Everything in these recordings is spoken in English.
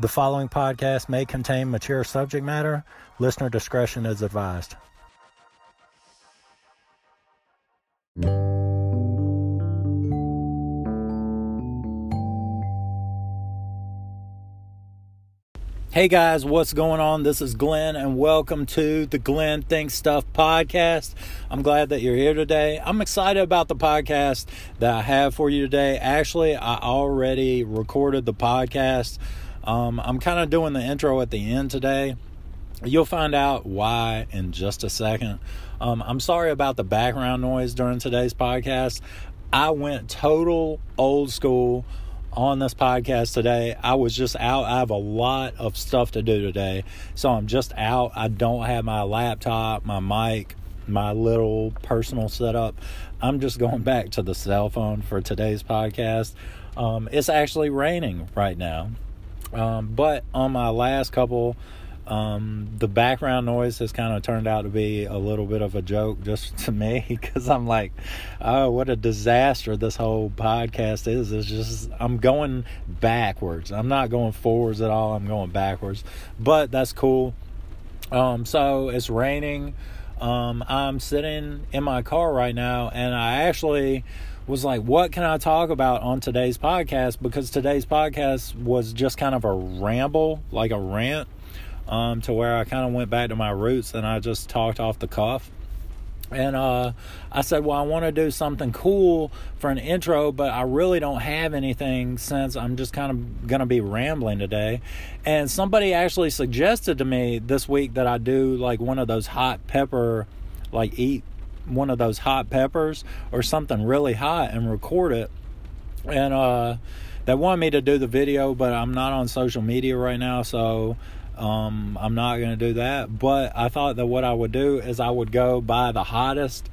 The following podcast may contain mature subject matter. Listener discretion is advised. Hey guys, what's going on? This is Glenn, and welcome to the Glenn Think Stuff podcast. I'm glad that you're here today. I'm excited about the podcast that I have for you today. Actually, I already recorded the podcast. Um, I'm kind of doing the intro at the end today. You'll find out why in just a second. Um, I'm sorry about the background noise during today's podcast. I went total old school on this podcast today. I was just out. I have a lot of stuff to do today. So I'm just out. I don't have my laptop, my mic, my little personal setup. I'm just going back to the cell phone for today's podcast. Um, it's actually raining right now. Um, but on my last couple um, the background noise has kind of turned out to be a little bit of a joke just to me because I'm like, oh, what a disaster this whole podcast is. It's just, I'm going backwards. I'm not going forwards at all. I'm going backwards, but that's cool. Um, so it's raining. Um, I'm sitting in my car right now and I actually was like, what can I talk about on today's podcast? Because today's podcast was just kind of a ramble, like a rant um, to where I kind of went back to my roots and I just talked off the cuff. And uh, I said, Well, I want to do something cool for an intro, but I really don't have anything since I'm just kind of going to be rambling today. And somebody actually suggested to me this week that I do like one of those hot pepper, like eat one of those hot peppers or something really hot and record it. And uh, they wanted me to do the video, but I'm not on social media right now, so um, I'm not going to do that, but I thought that what I would do is I would go buy the hottest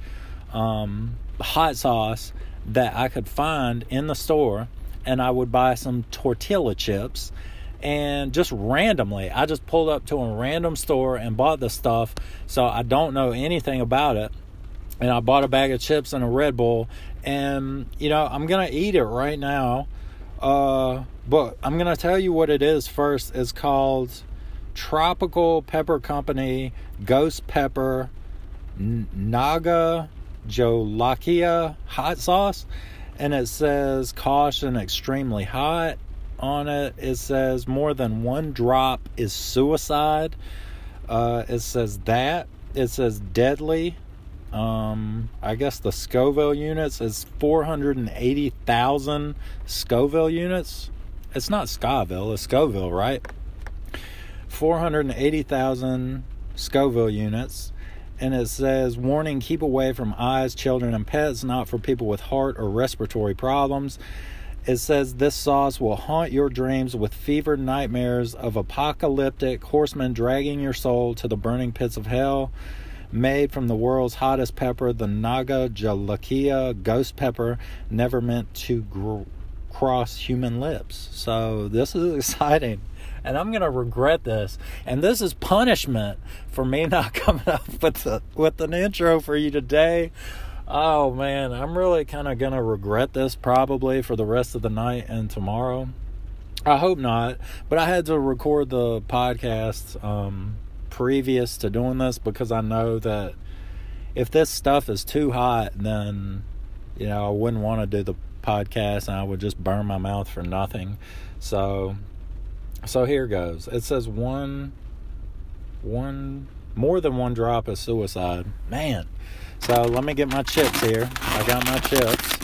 um, hot sauce that I could find in the store, and I would buy some tortilla chips. And just randomly, I just pulled up to a random store and bought the stuff. So I don't know anything about it. And I bought a bag of chips and a Red Bull. And, you know, I'm going to eat it right now. Uh, but I'm going to tell you what it is first. It's called Tropical Pepper Company Ghost Pepper Naga Jolokia hot sauce. And it says caution extremely hot on it. It says more than one drop is suicide. Uh, it says that. It says deadly. Um, I guess the Scoville units is 480,000 Scoville units. It's not Scoville, it's Scoville, right? 480,000 Scoville units. And it says, warning, keep away from eyes, children, and pets, not for people with heart or respiratory problems. It says this sauce will haunt your dreams with fevered nightmares of apocalyptic horsemen dragging your soul to the burning pits of hell. Made from the world's hottest pepper, the Naga Jolokia ghost pepper, never meant to gr- cross human lips. So this is exciting and I'm gonna regret this. And this is punishment for me not coming up with the, with an intro for you today. Oh man, I'm really kind of gonna regret this probably for the rest of the night and tomorrow. I hope not, but I had to record the podcast um, previous to doing this because I know that if this stuff is too hot, then you know I wouldn't want to do the podcast and I would just burn my mouth for nothing. So so here goes. It says one, one, more than one drop is suicide. Man. So let me get my chips here. I got my chips.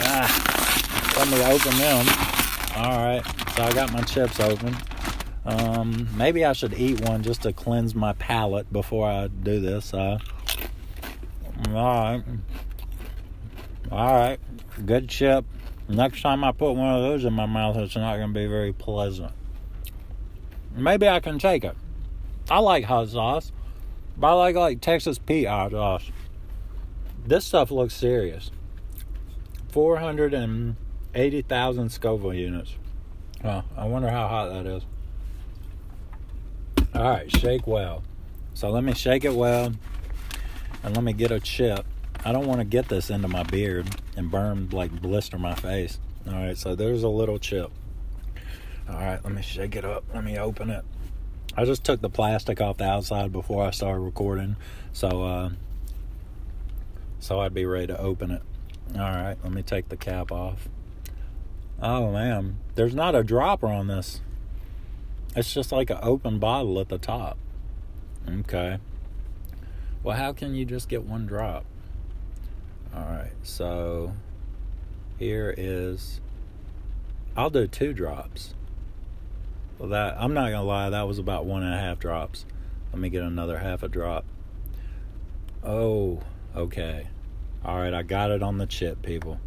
Ah, let me open them. All right. So I got my chips open. Um, maybe I should eat one just to cleanse my palate before I do this. Uh, all right. All right. Good chip. Next time I put one of those in my mouth, it's not going to be very pleasant. Maybe I can take it. I like hot sauce, but I like like Texas Pete hot sauce. This stuff looks serious. 480,000 Scoville units. Well, I wonder how hot that is. All right, shake well. So let me shake it well and let me get a chip. I don't want to get this into my beard and burn, like blister my face. All right, so there's a little chip. All right, let me shake it up. Let me open it. I just took the plastic off the outside before I started recording, so uh, so I'd be ready to open it. All right, let me take the cap off. Oh man, there's not a dropper on this. It's just like an open bottle at the top. Okay. Well, how can you just get one drop? All right, so here is. I'll do two drops. Well, that I'm not gonna lie, that was about one and a half drops. Let me get another half a drop. Oh, okay. All right, I got it on the chip, people.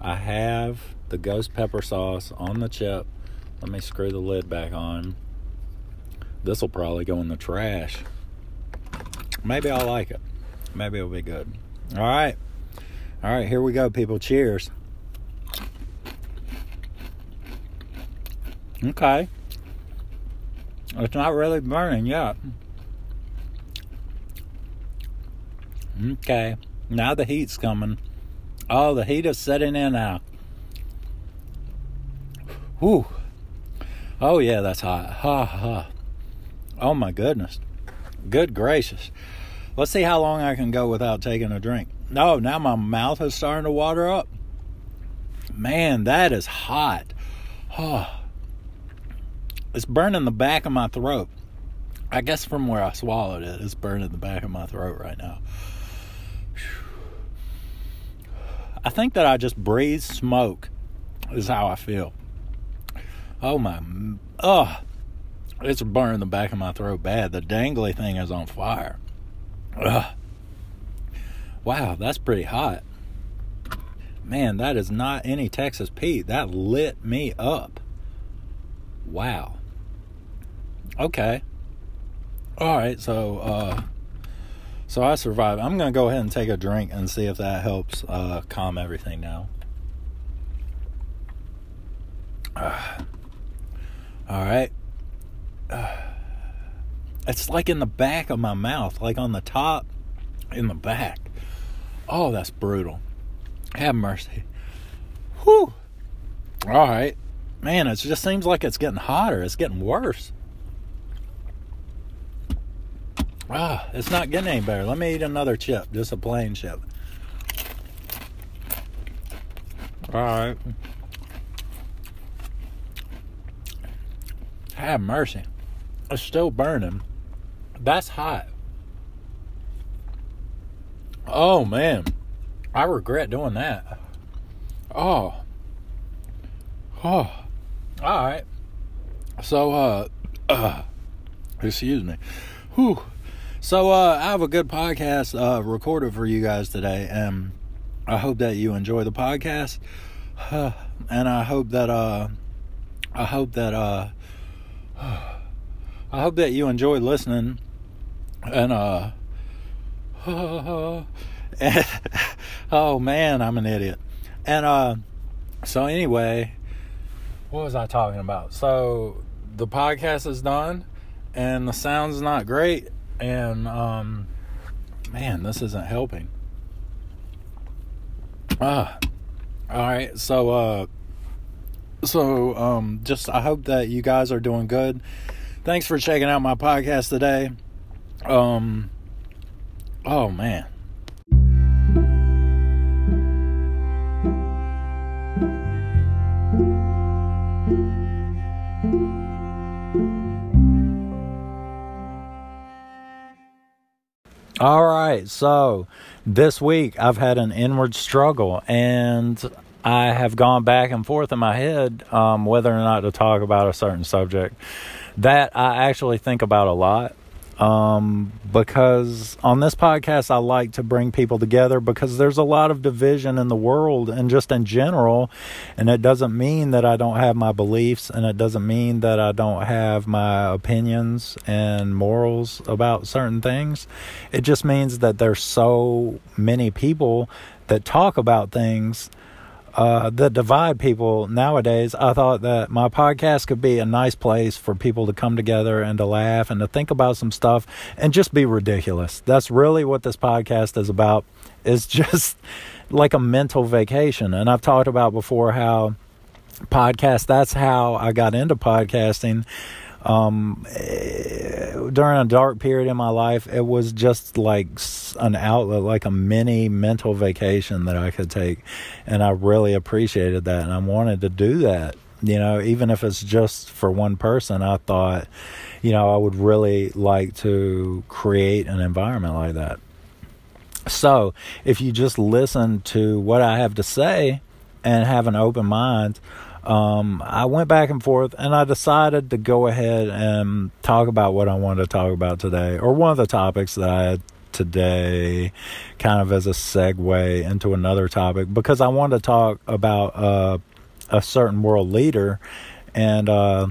I have the ghost pepper sauce on the chip. Let me screw the lid back on. This will probably go in the trash. Maybe I'll like it. Maybe it'll be good. All right. All right, here we go, people. Cheers. Okay. It's not really burning yet. Okay. Now the heat's coming. Oh, the heat is setting in now. Whew. Oh, yeah, that's hot. Ha, ha. Oh, my goodness. Good gracious. Let's see how long I can go without taking a drink. No, oh, now my mouth is starting to water up. Man, that is hot. Oh. It's burning the back of my throat. I guess from where I swallowed it, it's burning the back of my throat right now. I think that I just breathe smoke, is how I feel. Oh my, oh, it's burning the back of my throat bad. The dangly thing is on fire. Ugh. Wow, that's pretty hot. Man, that is not any Texas Pete. That lit me up. Wow okay. All right, so uh, so I survived. I'm gonna go ahead and take a drink and see if that helps uh, calm everything down. Uh, all right. It's like in the back of my mouth, like on the top, in the back. Oh, that's brutal. Have mercy. Whew. All right. Man, it just seems like it's getting hotter. It's getting worse. Ah, it's not getting any better. Let me eat another chip, just a plain chip. All right. Have mercy. It's still burning. That's hot. Oh man. I regret doing that. Oh. Oh. All right. So uh, uh excuse me. Whew. So uh, I have a good podcast uh, recorded for you guys today, and I hope that you enjoy the podcast. and I hope that uh, I hope that uh, I hope that you enjoy listening. And uh, oh man, I'm an idiot. And uh, so anyway, what was I talking about? So the podcast is done, and the sound's not great and um, man, this isn't helping. Ah, all right. So, uh, so um, just I hope that you guys are doing good. Thanks for checking out my podcast today. Um, oh man. All right, so this week I've had an inward struggle, and I have gone back and forth in my head um, whether or not to talk about a certain subject. That I actually think about a lot um, because on this podcast, I like to bring people together because there's a lot of division in the world and just in general. And it doesn't mean that I don't have my beliefs and it doesn't mean that I don't have my opinions and morals about certain things. It just means that there's so many people that talk about things uh, that divide people nowadays, I thought that my podcast could be a nice place for people to come together and to laugh and to think about some stuff and just be ridiculous. That's really what this podcast is about. It's just like a mental vacation. And I've talked about before how podcast. That's how I got into podcasting. Um, eh, during a dark period in my life, it was just like an outlet, like a mini mental vacation that I could take. And I really appreciated that. And I wanted to do that. You know, even if it's just for one person, I thought, you know, I would really like to create an environment like that. So, if you just listen to what I have to say and have an open mind, um, I went back and forth and I decided to go ahead and talk about what I wanted to talk about today, or one of the topics that I had today, kind of as a segue into another topic, because I wanted to talk about uh, a certain world leader and uh,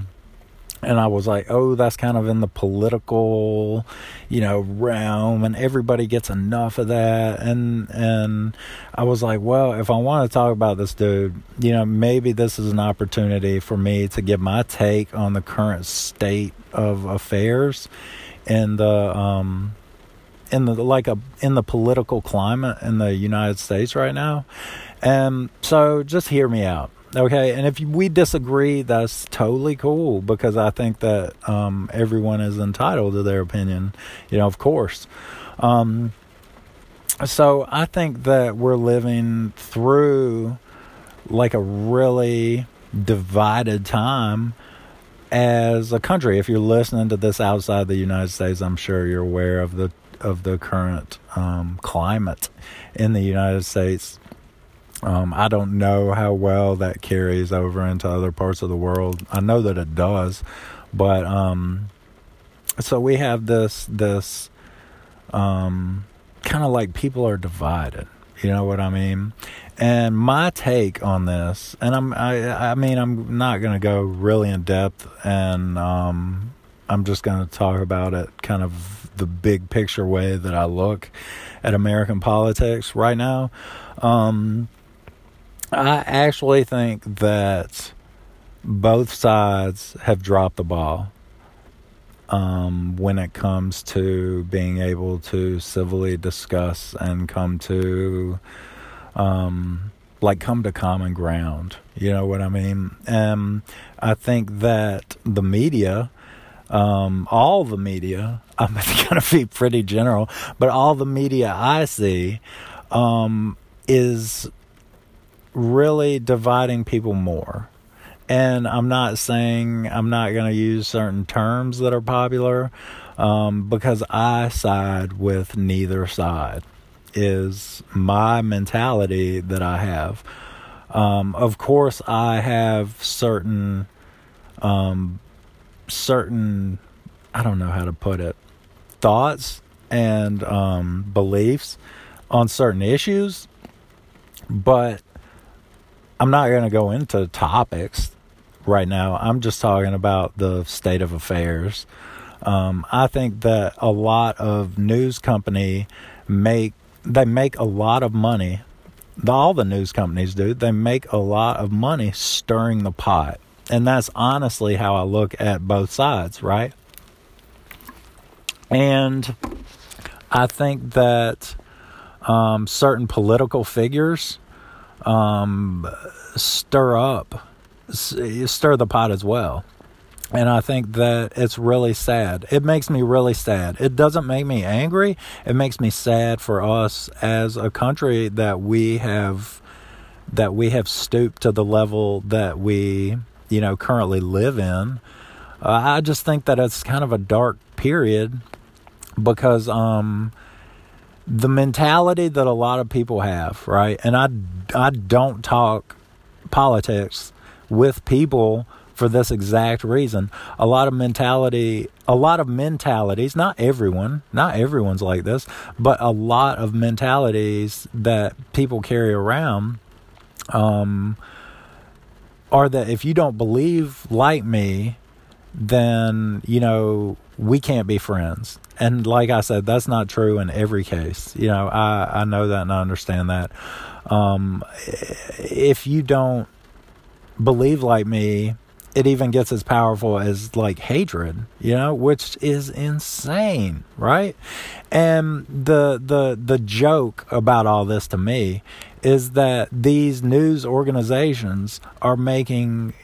and I was like, oh, that's kind of in the political, you know, realm, and everybody gets enough of that. And and I was like, well, if I want to talk about this dude, you know, maybe this is an opportunity for me to give my take on the current state of affairs in the um in the like a in the political climate in the United States right now. And so just hear me out Okay, and if we disagree, that's totally cool because I think that um, everyone is entitled to their opinion, you know, of course. Um, so I think that we're living through like a really divided time as a country. If you're listening to this outside the United States, I'm sure you're aware of the of the current um, climate in the United States um, I don't know how well that carries over into other parts of the world. I know that it does, but um, so we have this this um, kind of like people are divided. You know what I mean? And my take on this, and I'm I I mean I'm not going to go really in depth, and um, I'm just going to talk about it kind of the big picture way that I look at American politics right now. Um, I actually think that both sides have dropped the ball um, when it comes to being able to civilly discuss and come to um, like come to common ground. You know what I mean? And I think that the media, um, all the media, I'm going to be pretty general, but all the media I see um, is really dividing people more. And I'm not saying I'm not going to use certain terms that are popular um, because I side with neither side, is my mentality that I have. Um, of course, I have certain, um, certain, I don't know how to put it, thoughts and um, beliefs on certain issues, but I'm not going to go into topics right now. I'm just talking about the state of affairs. Um, I think that a lot of news company make they make a lot of money. All the news companies do. They make a lot of money stirring the pot, and that's honestly how I look at both sides, right? And I think that um, certain political figures um, stir up, stir the pot as well. And I think that it's really sad. It makes me really sad. It doesn't make me angry. It makes me sad for us as a country that we have that we have stooped to the level that we, you know, currently live in. Uh, I just think that it's kind of a dark period because um the mentality that a lot of people have, right? And I, I don't talk politics with people for this exact reason. A lot of mentality, a lot of mentalities, not everyone, not everyone's like this, but a lot of mentalities that people carry around um, are that if you don't believe like me, then, you know, we can't be friends. And like I said, that's not true in every case. You know, I, I know that and I understand that. Um, if you don't believe like me, it even gets as powerful as like hatred, you know, which is insane, right? And the the the joke about all this to me is that these news organizations are making,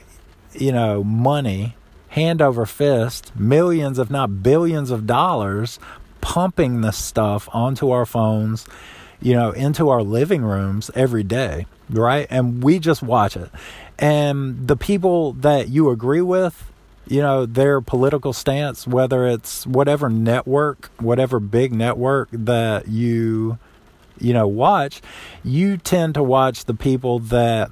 you know, money hand over fist, millions, if not billions of dollars, pumping this stuff onto our phones, you know, into our living rooms every day, right? And we just watch it. And the people that you agree with, you know, their political stance, whether it's whatever network, whatever big network that you, you know, watch, you tend to watch the people that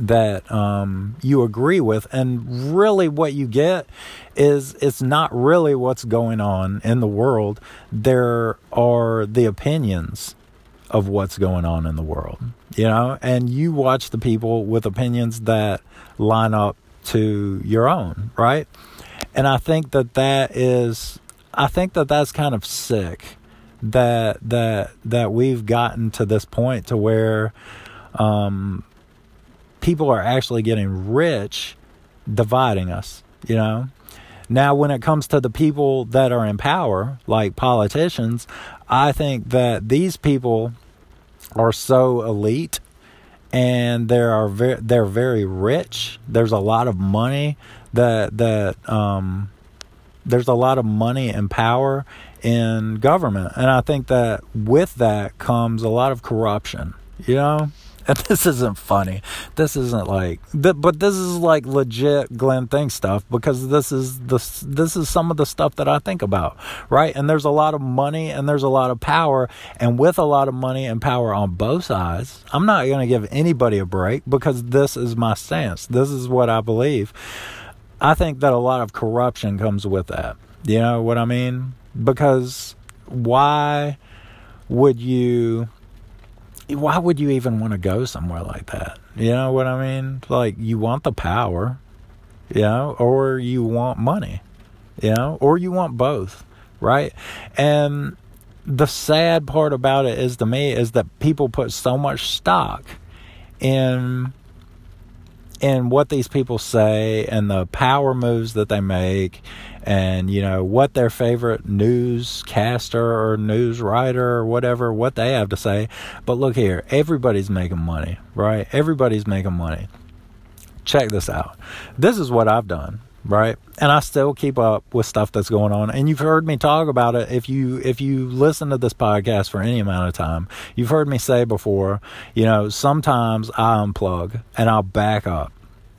that um, you agree with, and really what you get is it's not really what's going on in the world. There are the opinions of what's going on in the world, you know, and you watch the people with opinions that line up to your own, right? And I think that that is, I think that that's kind of sick that that that we've gotten to this point to where um, people are actually getting rich dividing us, you know. Now, when it comes to the people that are in power, like politicians, I think that these people are so elite and they are very, they're very rich. There's a lot of money that that um, there's a lot of money and power in government, and I think that with that comes a lot of corruption. You know, this isn't funny. This isn't like, but this is like legit Glenn Think stuff because this is the this is some of the stuff that I think about, right? And there's a lot of money and there's a lot of power, and with a lot of money and power on both sides, I'm not going to give anybody a break because this is my stance. This is what I believe. I think that a lot of corruption comes with that. You know what I mean? Because why would you why would you even want to go somewhere like that? You know what I mean? Like you want the power, you know, or you want money, you know, or you want both, right? And the sad part about it is to me is that people put so much stock in in what these people say and the power moves that they make and you know what their favorite newscaster or news writer or whatever what they have to say. But look here everybody's making money right? Everybody's making money. Check this out. This is what i've done right? And i still keep up with stuff that's going on. And you've heard me talk about it. If you if you listen to this podcast for any amount of time you've heard me say before you know sometimes i unplug and i'll back up.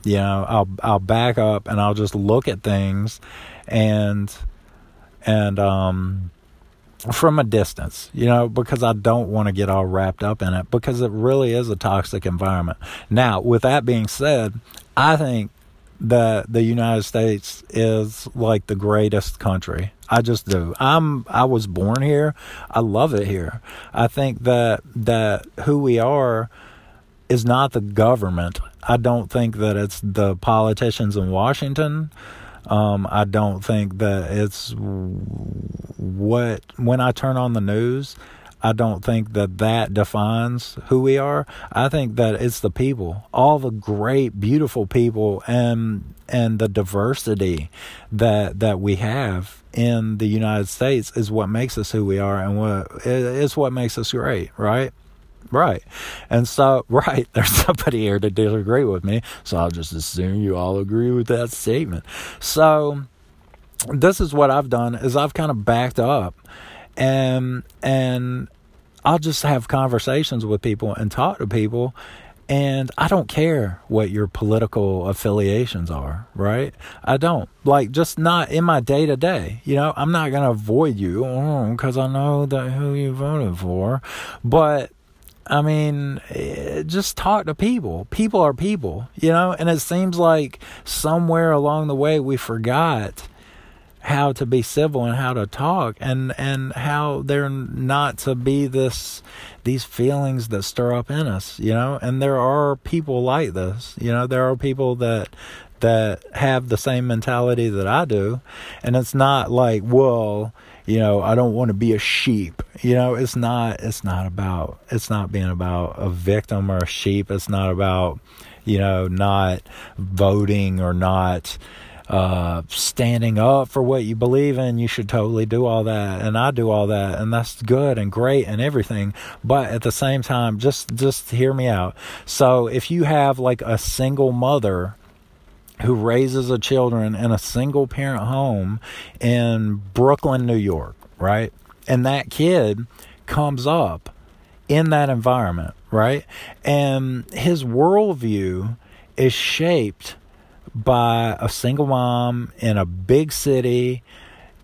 You know i'll i'll back up and i'll just look at things and and um from a distance, you know, because I don't want to get all wrapped up in it because it really is a toxic environment. Now, with that being said, I think that the United States is like the greatest country. I just do. I'm I was born here. I love it here. I think that that who we are is not the government. I don't think that it's the politicians in Washington. Um, I don't think that it's what when I turn on the news. I don't think that that defines who we are. I think that it's the people, all the great, beautiful people, and and the diversity that that we have in the United States is what makes us who we are, and what it's what makes us great, right? Right. And so, right, there's somebody here to disagree with me. So I'll just assume you all agree with that statement. So this is what I've done is I've kind of backed up and and I'll just have conversations with people and talk to people and I don't care what your political affiliations are, right? I don't. Like, just not in my day to day. You know, I'm not going to avoid you because oh, I know that who you voted for. But I mean, eh, just talk to people. People are people, you know, and it seems like somewhere along the way we forgot how to be civil and how to talk and and how they're not to be this these feelings that stir up in us you know? And there are people like this you know? There are people that that have the same mentality that I do. And it's not like well you know i don't want to be a sheep you know? It's not it's not about it's not being about a victim or a sheep. It's not about you know not voting or not uh, standing up for what you believe in, you should totally do all that. And I do all that, and that's good and great and everything. But at the same time, just just hear me out. So if you have like a single mother who raises a children in a single parent home in Brooklyn, New York, right? And that kid comes up in that environment, right? And his worldview is shaped by a single mom in a big city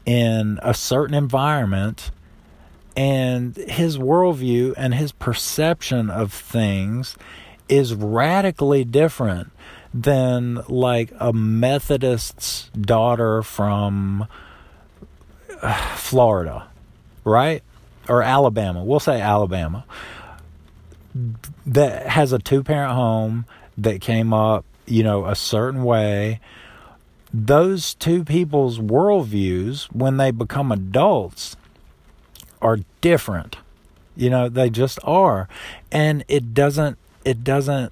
in a certain environment and his worldview and his perception of things is radically different than like a Methodist's daughter from uh, Florida, right? Or Alabama. We'll say Alabama. That has a two parent home that came up, you know, a certain way. Those two people's worldviews, when they become adults, are different. You know, they just are. And it doesn't it doesn't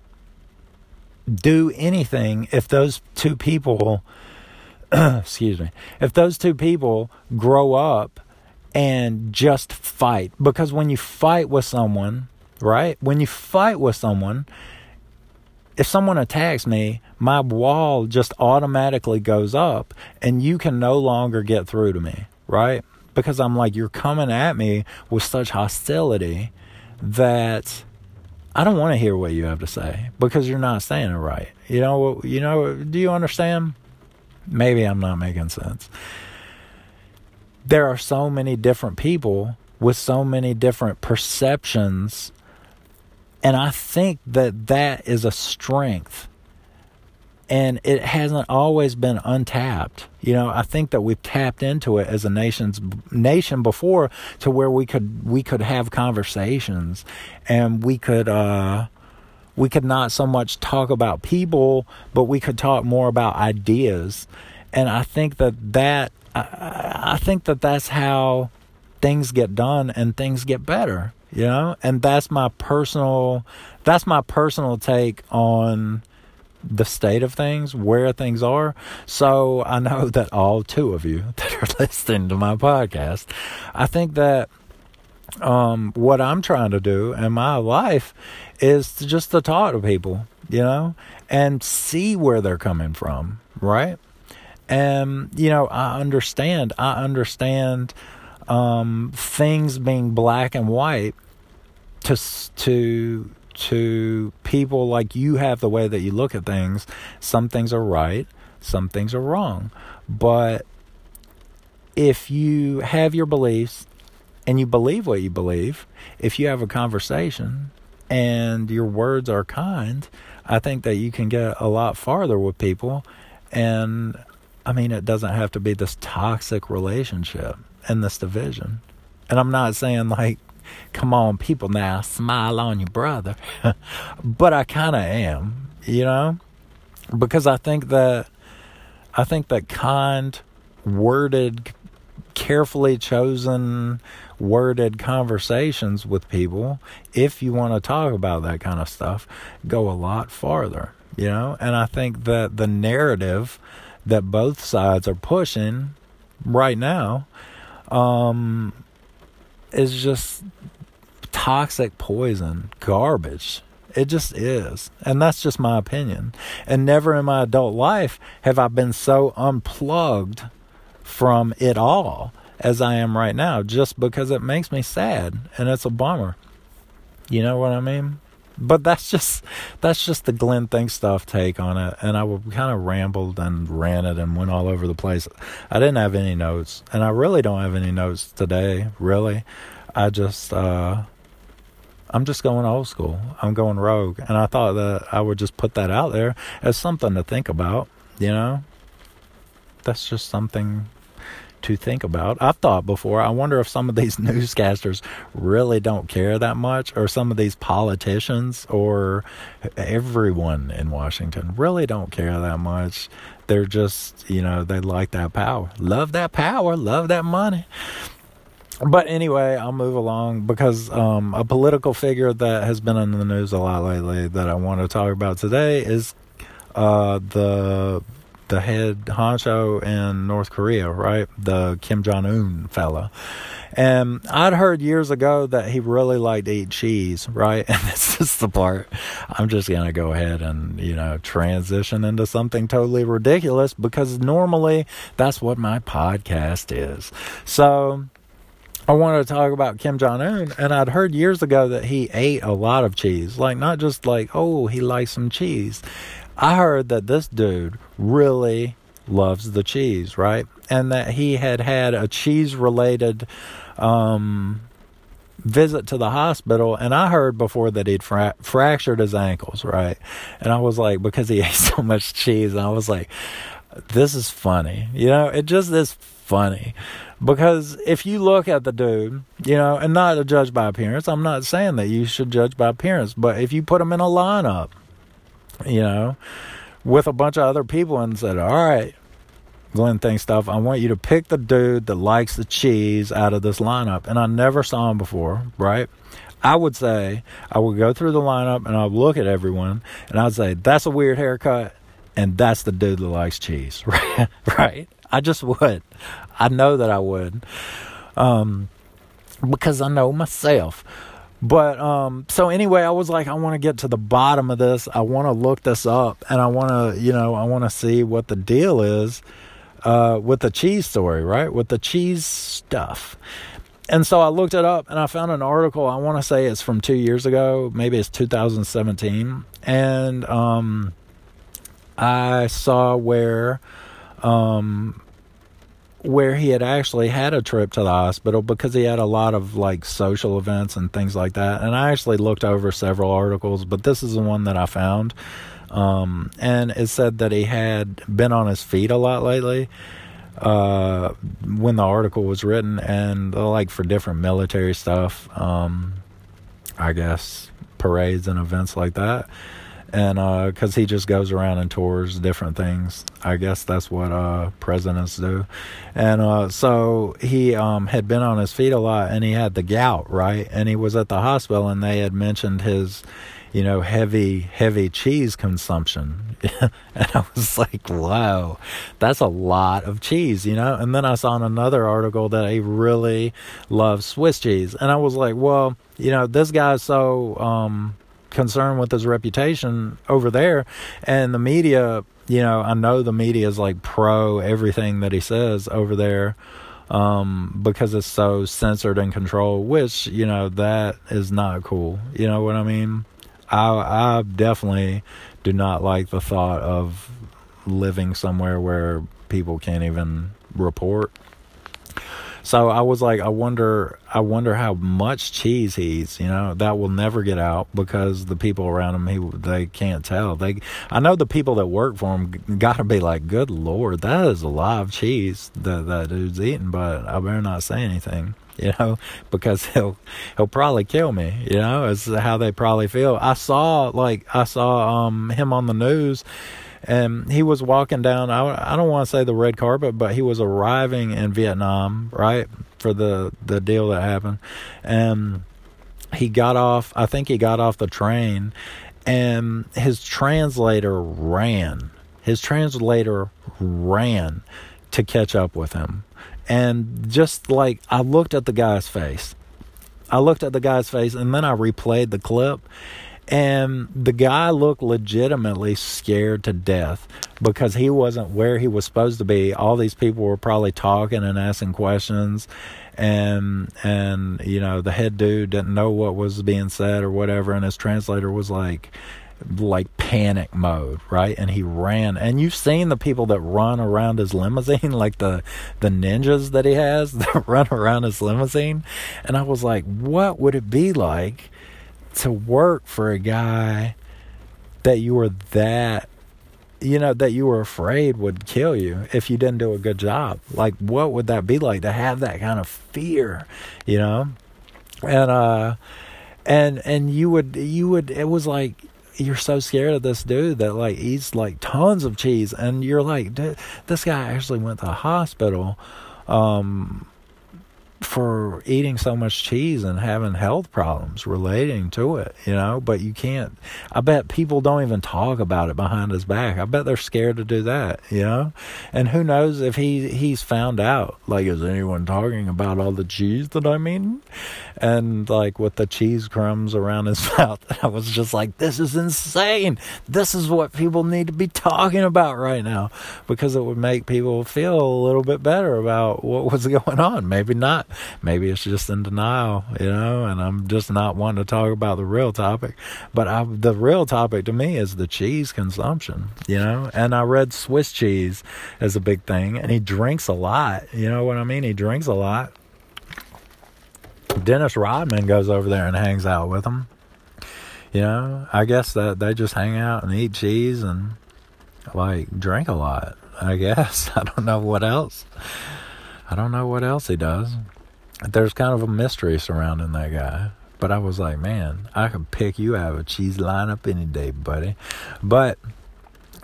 do anything if those two people excuse me if those two people grow up and just fight because when you fight with someone right when you fight with someone if someone attacks me my wall just automatically goes up and you can no longer get through to me right because i'm like you're coming at me with such hostility that I don't want to hear what you have to say because you're not saying it right. You know, you know, do you understand? Maybe I'm not making sense. There are so many different people with so many different perceptions and I think that that is a strength and it hasn't always been untapped. You know, I think that we've tapped into it as a nation's nation before to where we could we could have conversations and we could uh we could not so much talk about people, but we could talk more about ideas. And I think that that I, I think that that's how things get done and things get better, you know? And that's my personal that's my personal take on the state of things, where things are. So I know that all two of you that are listening to my podcast, I think that um, what I'm trying to do in my life is to just to talk to people, you know, and see where they're coming from, right? And you know, I understand. I understand um, things being black and white to to to people like you have the way that you look at things. Some things are right, some things are wrong. But if you have your beliefs and you believe what you believe, if you have a conversation and your words are kind, I think that you can get a lot farther with people. And I mean, it doesn't have to be this toxic relationship and this division. And I'm not saying like come on, people now, smile on your brother. but I kind of am, you know, because I think that I think that kind, worded, carefully chosen, worded conversations with people, if you want to talk about that kind of stuff, go a lot farther, you know. And I think that the narrative that both sides are pushing right now um, is just toxic poison, garbage. It just is. And that's just my opinion. And never in my adult life have I been so unplugged from it all as I am right now, just because it makes me sad and it's a bummer. You know what I mean? But that's just that's just the Glenn Think stuff take on it. And I kind of rambled and ranted and went all over the place. I didn't have any notes, and I really don't have any notes today. Really, I just uh, I'm just going old school. I'm going rogue. And I thought that I would just put that out there as something to think about, you know? That's just something to think about. I've thought before, I wonder if some of these newscasters really don't care that much, or some of these politicians, or everyone in Washington really don't care that much. They're just, you know, they like that power. Love that power, love that money but anyway, I'll move along because um, a political figure that has been in the news a lot lately that I want to talk about today is uh, the the head honcho in North Korea, right? The Kim Jong Un fella. And I'd heard years ago that he really liked to eat cheese, right? And this is the part I'm just going to go ahead and, you know, transition into something totally ridiculous because normally that's what my podcast is. So, I wanted to talk about Kim Jong Un, and I'd heard years ago that he ate a lot of cheese. Like, not just like, oh, he likes some cheese. I heard that this dude really loves the cheese, right? And that he had had a cheese related um, visit to the hospital. And I heard before that he'd fra- fractured his ankles, right? And I was like, because he ate so much cheese, and I was like, this is funny. You know, it just is funny. Because if you look at the dude, you know, and not to judge by appearance, I'm not saying that you should judge by appearance, but if you put him in a lineup, you know, with a bunch of other people and said, all right, Glenn Think Stuff, I want you to pick the dude that likes the cheese out of this lineup. And I never saw him before, right? I would say, I would go through the lineup and I'd look at everyone and I'd say, that's a weird haircut. And that's the dude that likes cheese, right? right? I just would. I know that I would. Um, because I know myself. But um, so anyway, I was like, I want to get to the bottom of this. I want to look this up, and I want to, you know, I want to see what the deal is uh, with the cheese story, right? With the cheese stuff. And so I looked it up, and I found an article. I want to say it's from two years ago, maybe it's 2017, and um, I saw where um, where he had actually had a trip to the hospital because he had a lot of like social events and things like that. And I actually looked over several articles, but this is the one that I found. Um, and it said that he had been on his feet a lot lately uh, when the article was written, and uh, like for different military stuff, um, I guess parades and events like that and because uh, he just goes around and tours different things. I guess that's what uh, presidents do. And uh, so he um, had been on his feet a lot, and he had the gout, right? And he was at the hospital, and they had mentioned his, you know, heavy, heavy cheese consumption. and I was like, wow, that's a lot of cheese, you know? And then I saw in another article that he really loves Swiss cheese. And I was like, well, you know, this guy's so um, concerned with his reputation over there. And the media, you know, I know the media is like pro everything that he says over there um, because it's so censored and controlled, which, you know, that is not cool. You know what I mean? I, I definitely do not like the thought of living somewhere where people can't even report so I was like, I wonder, I wonder how much cheese he eats. You know, that will never get out because the people around him, he they can't tell. They, I know the people that work for him got to be like, good lord, that is a lot of cheese that that dude's eating. But I better not say anything you know, because he'll he'll probably kill me, you know, is how they probably feel. I saw like I saw um him on the news and he was walking down I, I don't want to say the red carpet but he was arriving in Vietnam right for the the deal that happened. And he got off I think he got off the train and his translator ran. His translator ran to catch up with him. And just like I looked at the guy's face. I looked at the guy's face and then I replayed the clip and the guy looked legitimately scared to death because he wasn't where he was supposed to be. All these people were probably talking and asking questions and and you know the head dude didn't know what was being said or whatever and his translator was like like panic mode, right? And he ran. And you've seen the people that run around his limousine, like the the ninjas that he has that run around his limousine. And I was like, what would it be like to work for a guy that you were that you know that you were afraid would kill you if you didn't do a good job. Like what would that be like to have that kind of fear you know? And uh and and you would you would it was like you're so scared of this dude that like eats like tons of cheese and you're like this guy actually went to the hospital um for eating so much cheese and having health problems relating to it, you know, but you can't I bet people don't even talk about it behind his back. I bet they're scared to do that, you know? And who knows if he he's found out like is anyone talking about all the cheese that I'm eating? And like with the cheese crumbs around his mouth, I was just like this is insane. This is what people need to be talking about right now because it would make people feel a little bit better about what was going on. Maybe not maybe it's just in denial, you know, and I'm just not wanting to talk about the real topic. But I, the real topic to me is the cheese consumption, you know, and I read Swiss cheese as a big thing, and he drinks a lot, you know what I mean? He drinks a lot. Dennis Rodman goes over there and hangs out with him. You know, I guess that they just hang out and eat cheese and like drink a lot. I guess I don't know what else. I don't know what else he does there's kind of a mystery surrounding that guy. But I was like, man, I could pick you out of a cheese lineup any day, buddy. But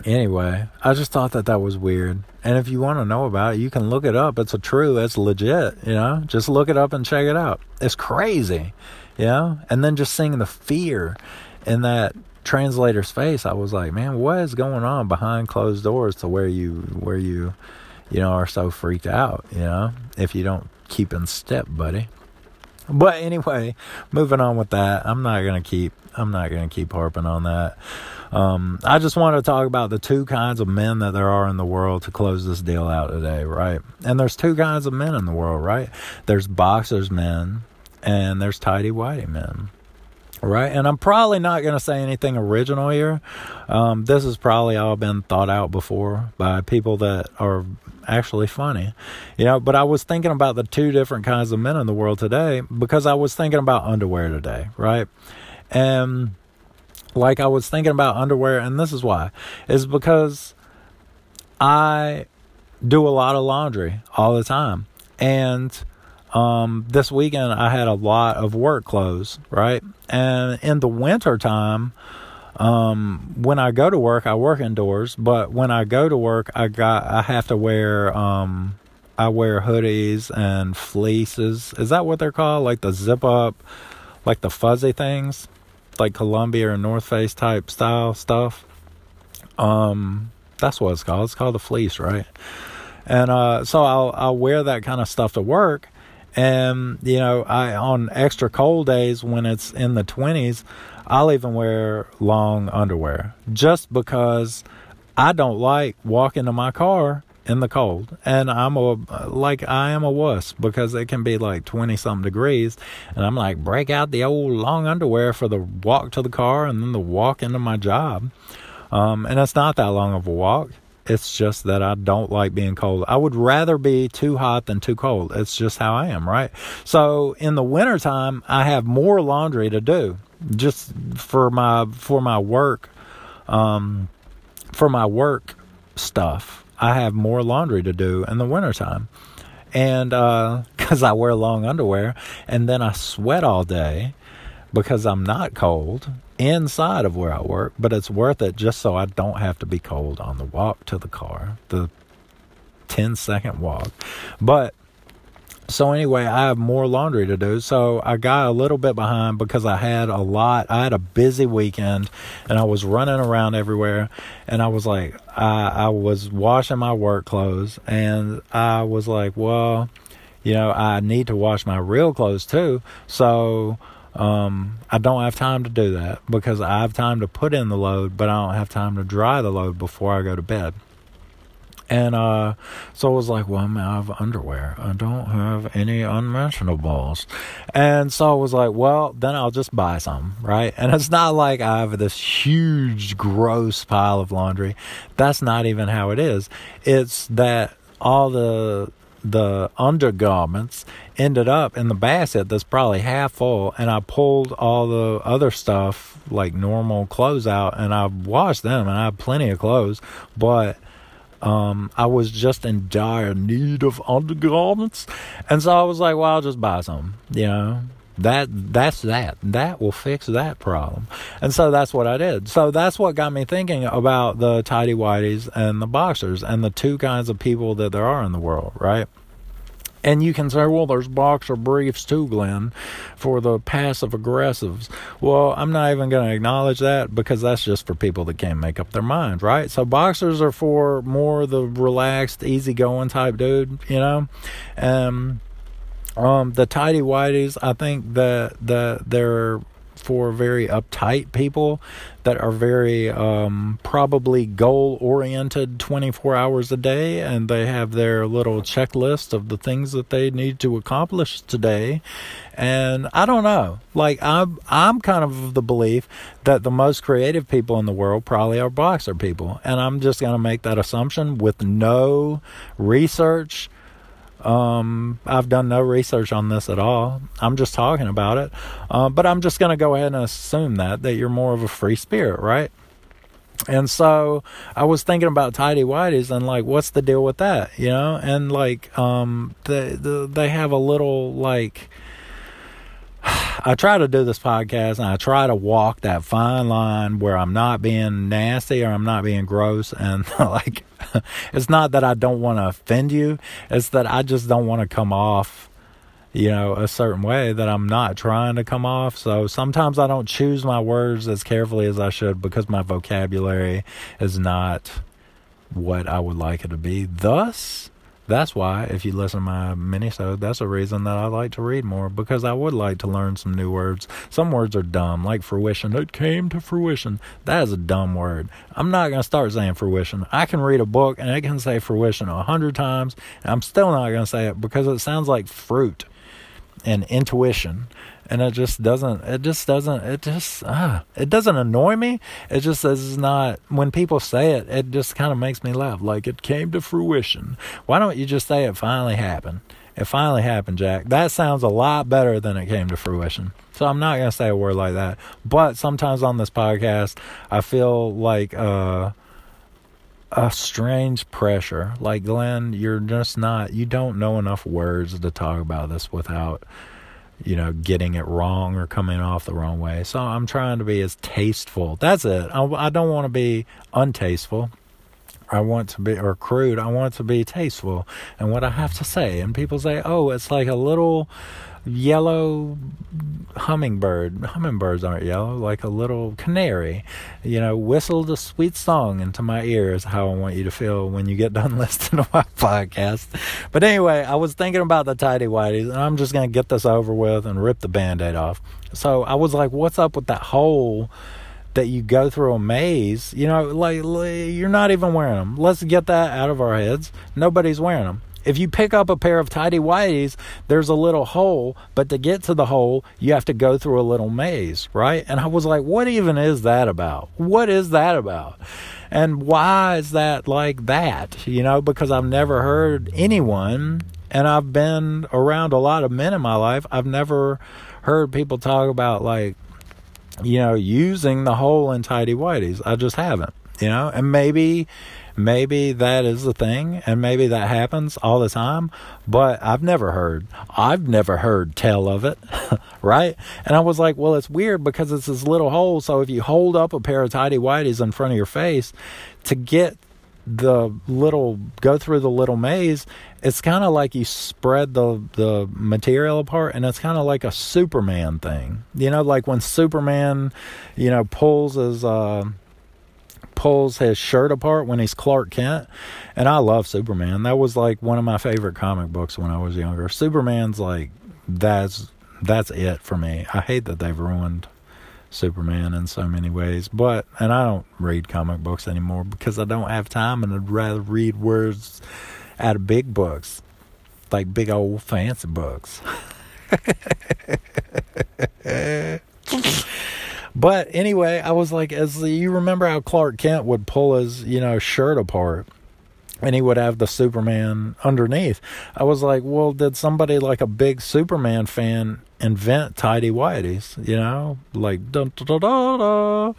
anyway, I just thought that that was weird. And if you want to know about it, you can look it up. It's a true, it's legit, you know? Just look it up and check it out. It's crazy, you know? And then just seeing the fear in that translator's face, I was like, man, what is going on behind closed doors to where you, where you, you know, are so freaked out, you know? If you don't keep in step, buddy. But anyway, moving on with that, I'm not gonna keep I'm not gonna keep harping on that. Um, I just want to talk about the two kinds of men that there are in the world to close this deal out today, right? And there's two kinds of men in the world, right? There's boxers men and there's tidy whitey men right? And I'm probably not going to say anything original here. Um, this has probably all been thought out before by people that are actually funny, you know. But I was thinking about the two different kinds of men in the world today because I was thinking about underwear today, right? And like I was thinking about underwear, and this is why is because I do a lot of laundry all the time, and um, this weekend I had a lot of work clothes, right? And in the winter time, um, when I go to work, I work indoors, but when I go to work, I got I have to wear um, I wear hoodies and fleeces. Is that what they're called? Like the zip up, like the fuzzy things, like Columbia or North Face type style stuff. Um, that's what it's called. It's called the fleece, right? And uh, so I'll I'll wear that kind of stuff to work, and you know, I on extra cold days when it's in the 20s, I'll even wear long underwear just because I don't like walking to my car in the cold. And I'm a like I am a wuss because it can be like 20 something degrees and I'm like break out the old long underwear for the walk to the car and then the walk into my job. Um, and it's not that long of a walk. It's just that I don't like being cold. I would rather be too hot than too cold. It's just how I am, right? So in the wintertime, I have more laundry to do just for my for my work um for my work stuff. I have more laundry to do in the wintertime. And uh cuz I wear long underwear and then I sweat all day because I'm not cold inside of where I work, but it's worth it just so I don't have to be cold on the walk to the car, the 10 second walk. But so anyway, I have more laundry to do. So I got a little bit behind because I had a lot. I had a busy weekend and I was running around everywhere and I was like I I was washing my work clothes and I was like, well, you know, I need to wash my real clothes too. So um, I don't have time to do that because I have time to put in the load, but I don't have time to dry the load before I go to bed. And uh, so I was like, well, I'm out of underwear. I don't have any unmentionables. And so I was like, well, then I'll just buy some, right? And it's not like I have this huge, gross pile of laundry. That's not even how it is. It's that all the the undergarments ended up in the basket that's probably half full and I pulled all the other stuff like normal clothes out and I washed them and I have plenty of clothes but um, I was just in dire need of undergarments. And so I was like well I'll just buy some you know. That that's that. That will fix that problem. And so that's what i did. So that's what got me thinking about the tidy whities and the boxers and the two kinds of people that there are in the world right And you can say, well, there's boxer briefs too, Glenn, for the passive aggressives. Well, I'm not even going to acknowledge that because that's just for people that can't make up their mind, right? So boxers are for more the relaxed, easygoing type dude, you know? Um, um, the tidy whities, I think that that they're for very uptight people that are very um, probably goal oriented 24 hours a day and they have their little checklist of the things that they need to accomplish today. And I don't know. Like I'm I'm kind of the belief that the most creative people in the world probably are boxer people. And I'm just going to make that assumption with no research um, I've done no research on this at all. I'm just talking about it. Uh, but I'm just going to go ahead and assume that, that you're more of a free spirit, right? And so I was thinking about tidy whities and like, what's the deal with that, you know? And like, um, they, the, they have a little like, I try to do this podcast and I try to walk that fine line where I'm not being nasty or I'm not being gross and like it's not that I don't want to offend you, it's that I just don't want to come off you know a certain way that I'm not trying to come off. So sometimes I don't choose my words as carefully as I should because my vocabulary is not what I would like it to be. Thus, that's why, if you listen to my minisode, that's a reason that I like to read more because I would like to learn some new words. Some words are dumb, like fruition. It came to fruition. That is a dumb word. I'm not going to start saying fruition. I can read a book and it can say fruition a hundred times, I'm still not going to say it because it sounds like fruit and intuition and it just doesn't it just doesn't it just ah it doesn't annoy me. It just is not when people say it it just kind of makes me laugh. Like it came to fruition. Why don't you just say it finally happened? It finally happened jack. That sounds a lot better than it came to fruition. So i'm not going to say a word like that. But sometimes on this podcast i feel like uh a strange pressure. Like, Glenn, you're just not, you don't know enough words to talk about this without you know, getting it wrong or coming off the wrong way. So I'm trying to be as tasteful. That's it. I, I don't want to be untasteful. I want to be, or crude. I want to be tasteful and what I have to say. And people say, oh, it's like a little yellow hummingbird. Hummingbirds aren't yellow, like a little canary. You know, whistled a sweet song into my ear is how I want you to feel when you get done listening to my podcast. But anyway, I was thinking about the tidy whities, and I'm just going to get this over with and rip the band aid off. So I was like, what's up with that hole? that you go through a maze, you know, like you're not even wearing them. Let's get that out of our heads. Nobody's wearing them. If you pick up a pair of tidy whities, there's a little hole, but to get to the hole, you have to go through a little maze, right? And I was like, what even is that about? What is that about? And why is that like that? You know, because I've never heard anyone, and I've been around a lot of men in my life, I've never heard people talk about like, you know, using the hole in tidy whities. I just haven't, you know, and maybe maybe that is the thing and maybe that happens all the time but i've never heard i've never heard tell of it right? And i was like well it's weird because it's this little hole so if you hold up a pair of tidy whities in front of your face to get the little go through the little maze it's kind of like you spread the the material apart and it's kind of like a superman thing. You know like when superman you know pulls his uh pulls his shirt apart when he's Clark Kent. And I love Superman. That was like one of my favorite comic books when I was younger. Superman's like that's that's it for me. I hate that they've ruined Superman in so many ways. But and I don't read comic books anymore because I don't have time and I'd rather read words out of big books. Like big old fancy books. But anyway, I was like, as you remember how Clark Kent would pull his, you know, shirt apart and he would have the Superman underneath. I was like, well, did somebody like a big Superman fan invent tidy whities? You know, like da da da da.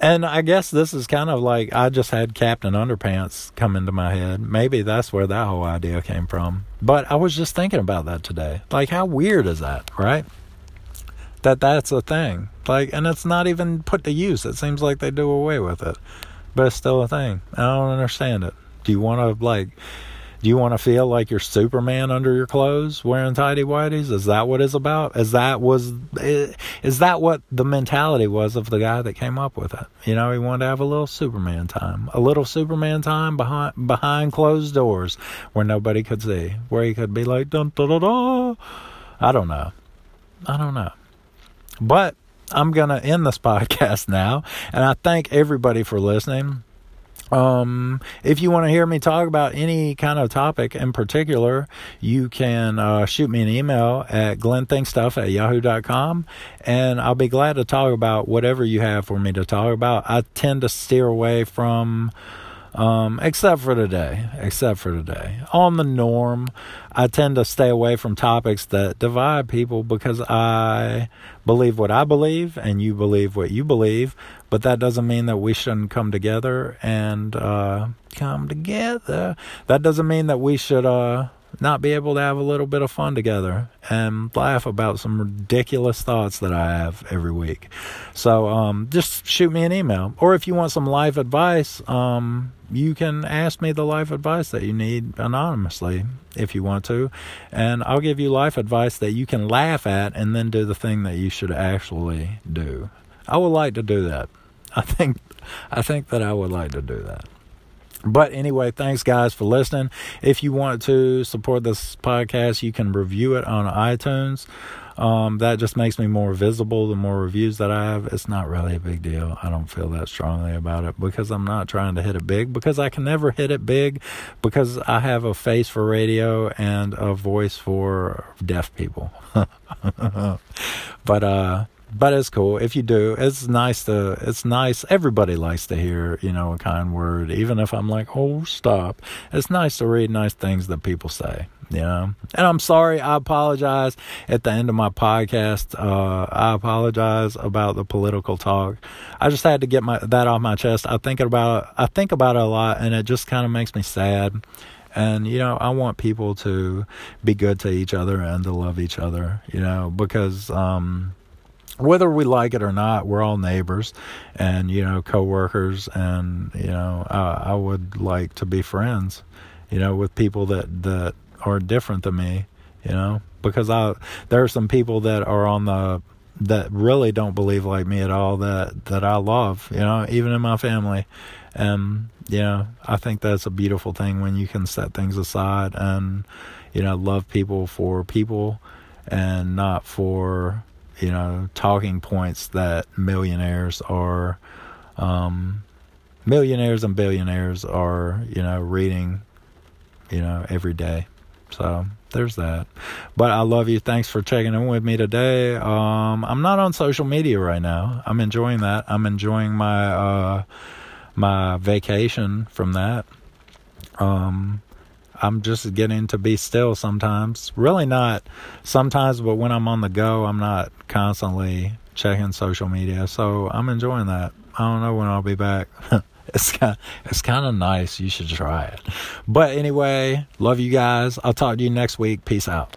And I guess this is kind of like I just had Captain Underpants come into my head. Maybe that's where that whole idea came from. But I was just thinking about that today. Like, how weird is that, right? That that's a thing. Like, and it's not even put to use. It seems like they do away with it, but it's still a thing. I don't understand it. Do you want to like? Do you want to feel like you're Superman under your clothes wearing tidy whities? Is that what it's about? Is that was is that what the mentality was of the guy that came up with it? You know, he wanted to have a little Superman time, a little Superman time behind behind closed doors where nobody could see, where he could be like dun da da da. I don't know. I don't know. But I'm going to end this podcast now, and I thank everybody for listening. Um, if you want to hear me talk about any kind of topic in particular, you can uh, shoot me an email at glenthinkstuff at yahoo.com and I'll be glad to talk about whatever you have for me to talk about. I tend to steer away from um, except for today. Except for today. On the norm, I tend to stay away from topics that divide people because I believe what I believe and you believe what you believe. But that doesn't mean that we shouldn't come together and uh, come together. That doesn't mean that we should uh, not be able to have a little bit of fun together and laugh about some ridiculous thoughts that I have every week. So um, just shoot me an email. Or if you want some life advice, um, you can ask me the life advice that you need anonymously if you want to. And I'll give you life advice that you can laugh at and then do the thing that you should actually do. I would like to do that. I think I think that I would like to do that. But anyway, thanks guys for listening. If you want to support this podcast, you can review it on iTunes. Um, that just makes me more visible. The more reviews that I have, it's not really a big deal. I don't feel that strongly about it because I'm not trying to hit it big because I can never hit it big because I have a face for radio and a voice for deaf people. but, uh, but it's cool if you do. It's nice to. It's nice. Everybody likes to hear, you know, a kind word, even if I'm like, oh, stop. It's nice to read nice things that people say. You know, and I'm sorry. I apologize at the end of my podcast. Uh, I apologize about the political talk. I just had to get my that off my chest. I think about I think about it a lot, and it just kind of makes me sad. And you know, I want people to be good to each other and to love each other. You know, because um, whether we like it or not, we're all neighbors and, you know, coworkers. And, you know, I, I would like to be friends, you know, with people that, that are different than me, you know, because I, there are some people that are on the, that really don't believe like me at all that, that I love, you know, even in my family. And, you know, I think that's a beautiful thing when you can set things aside and, you know, love people for people and not for, you know, talking points that millionaires are, um, millionaires and billionaires are, you know, reading, you know, every day. So there's that. But I love you. Thanks for checking in with me today. Um, I'm not on social media right now. I'm enjoying that. I'm enjoying my uh, my vacation from that. Um, I'm just getting to be still sometimes. Really not sometimes, but when I'm on the go, I'm not constantly checking social media. So I'm enjoying that. I don't know when I'll be back. it's kind it's kind of nice. You should try it. But anyway, love you guys. I'll talk to you next week. Peace out.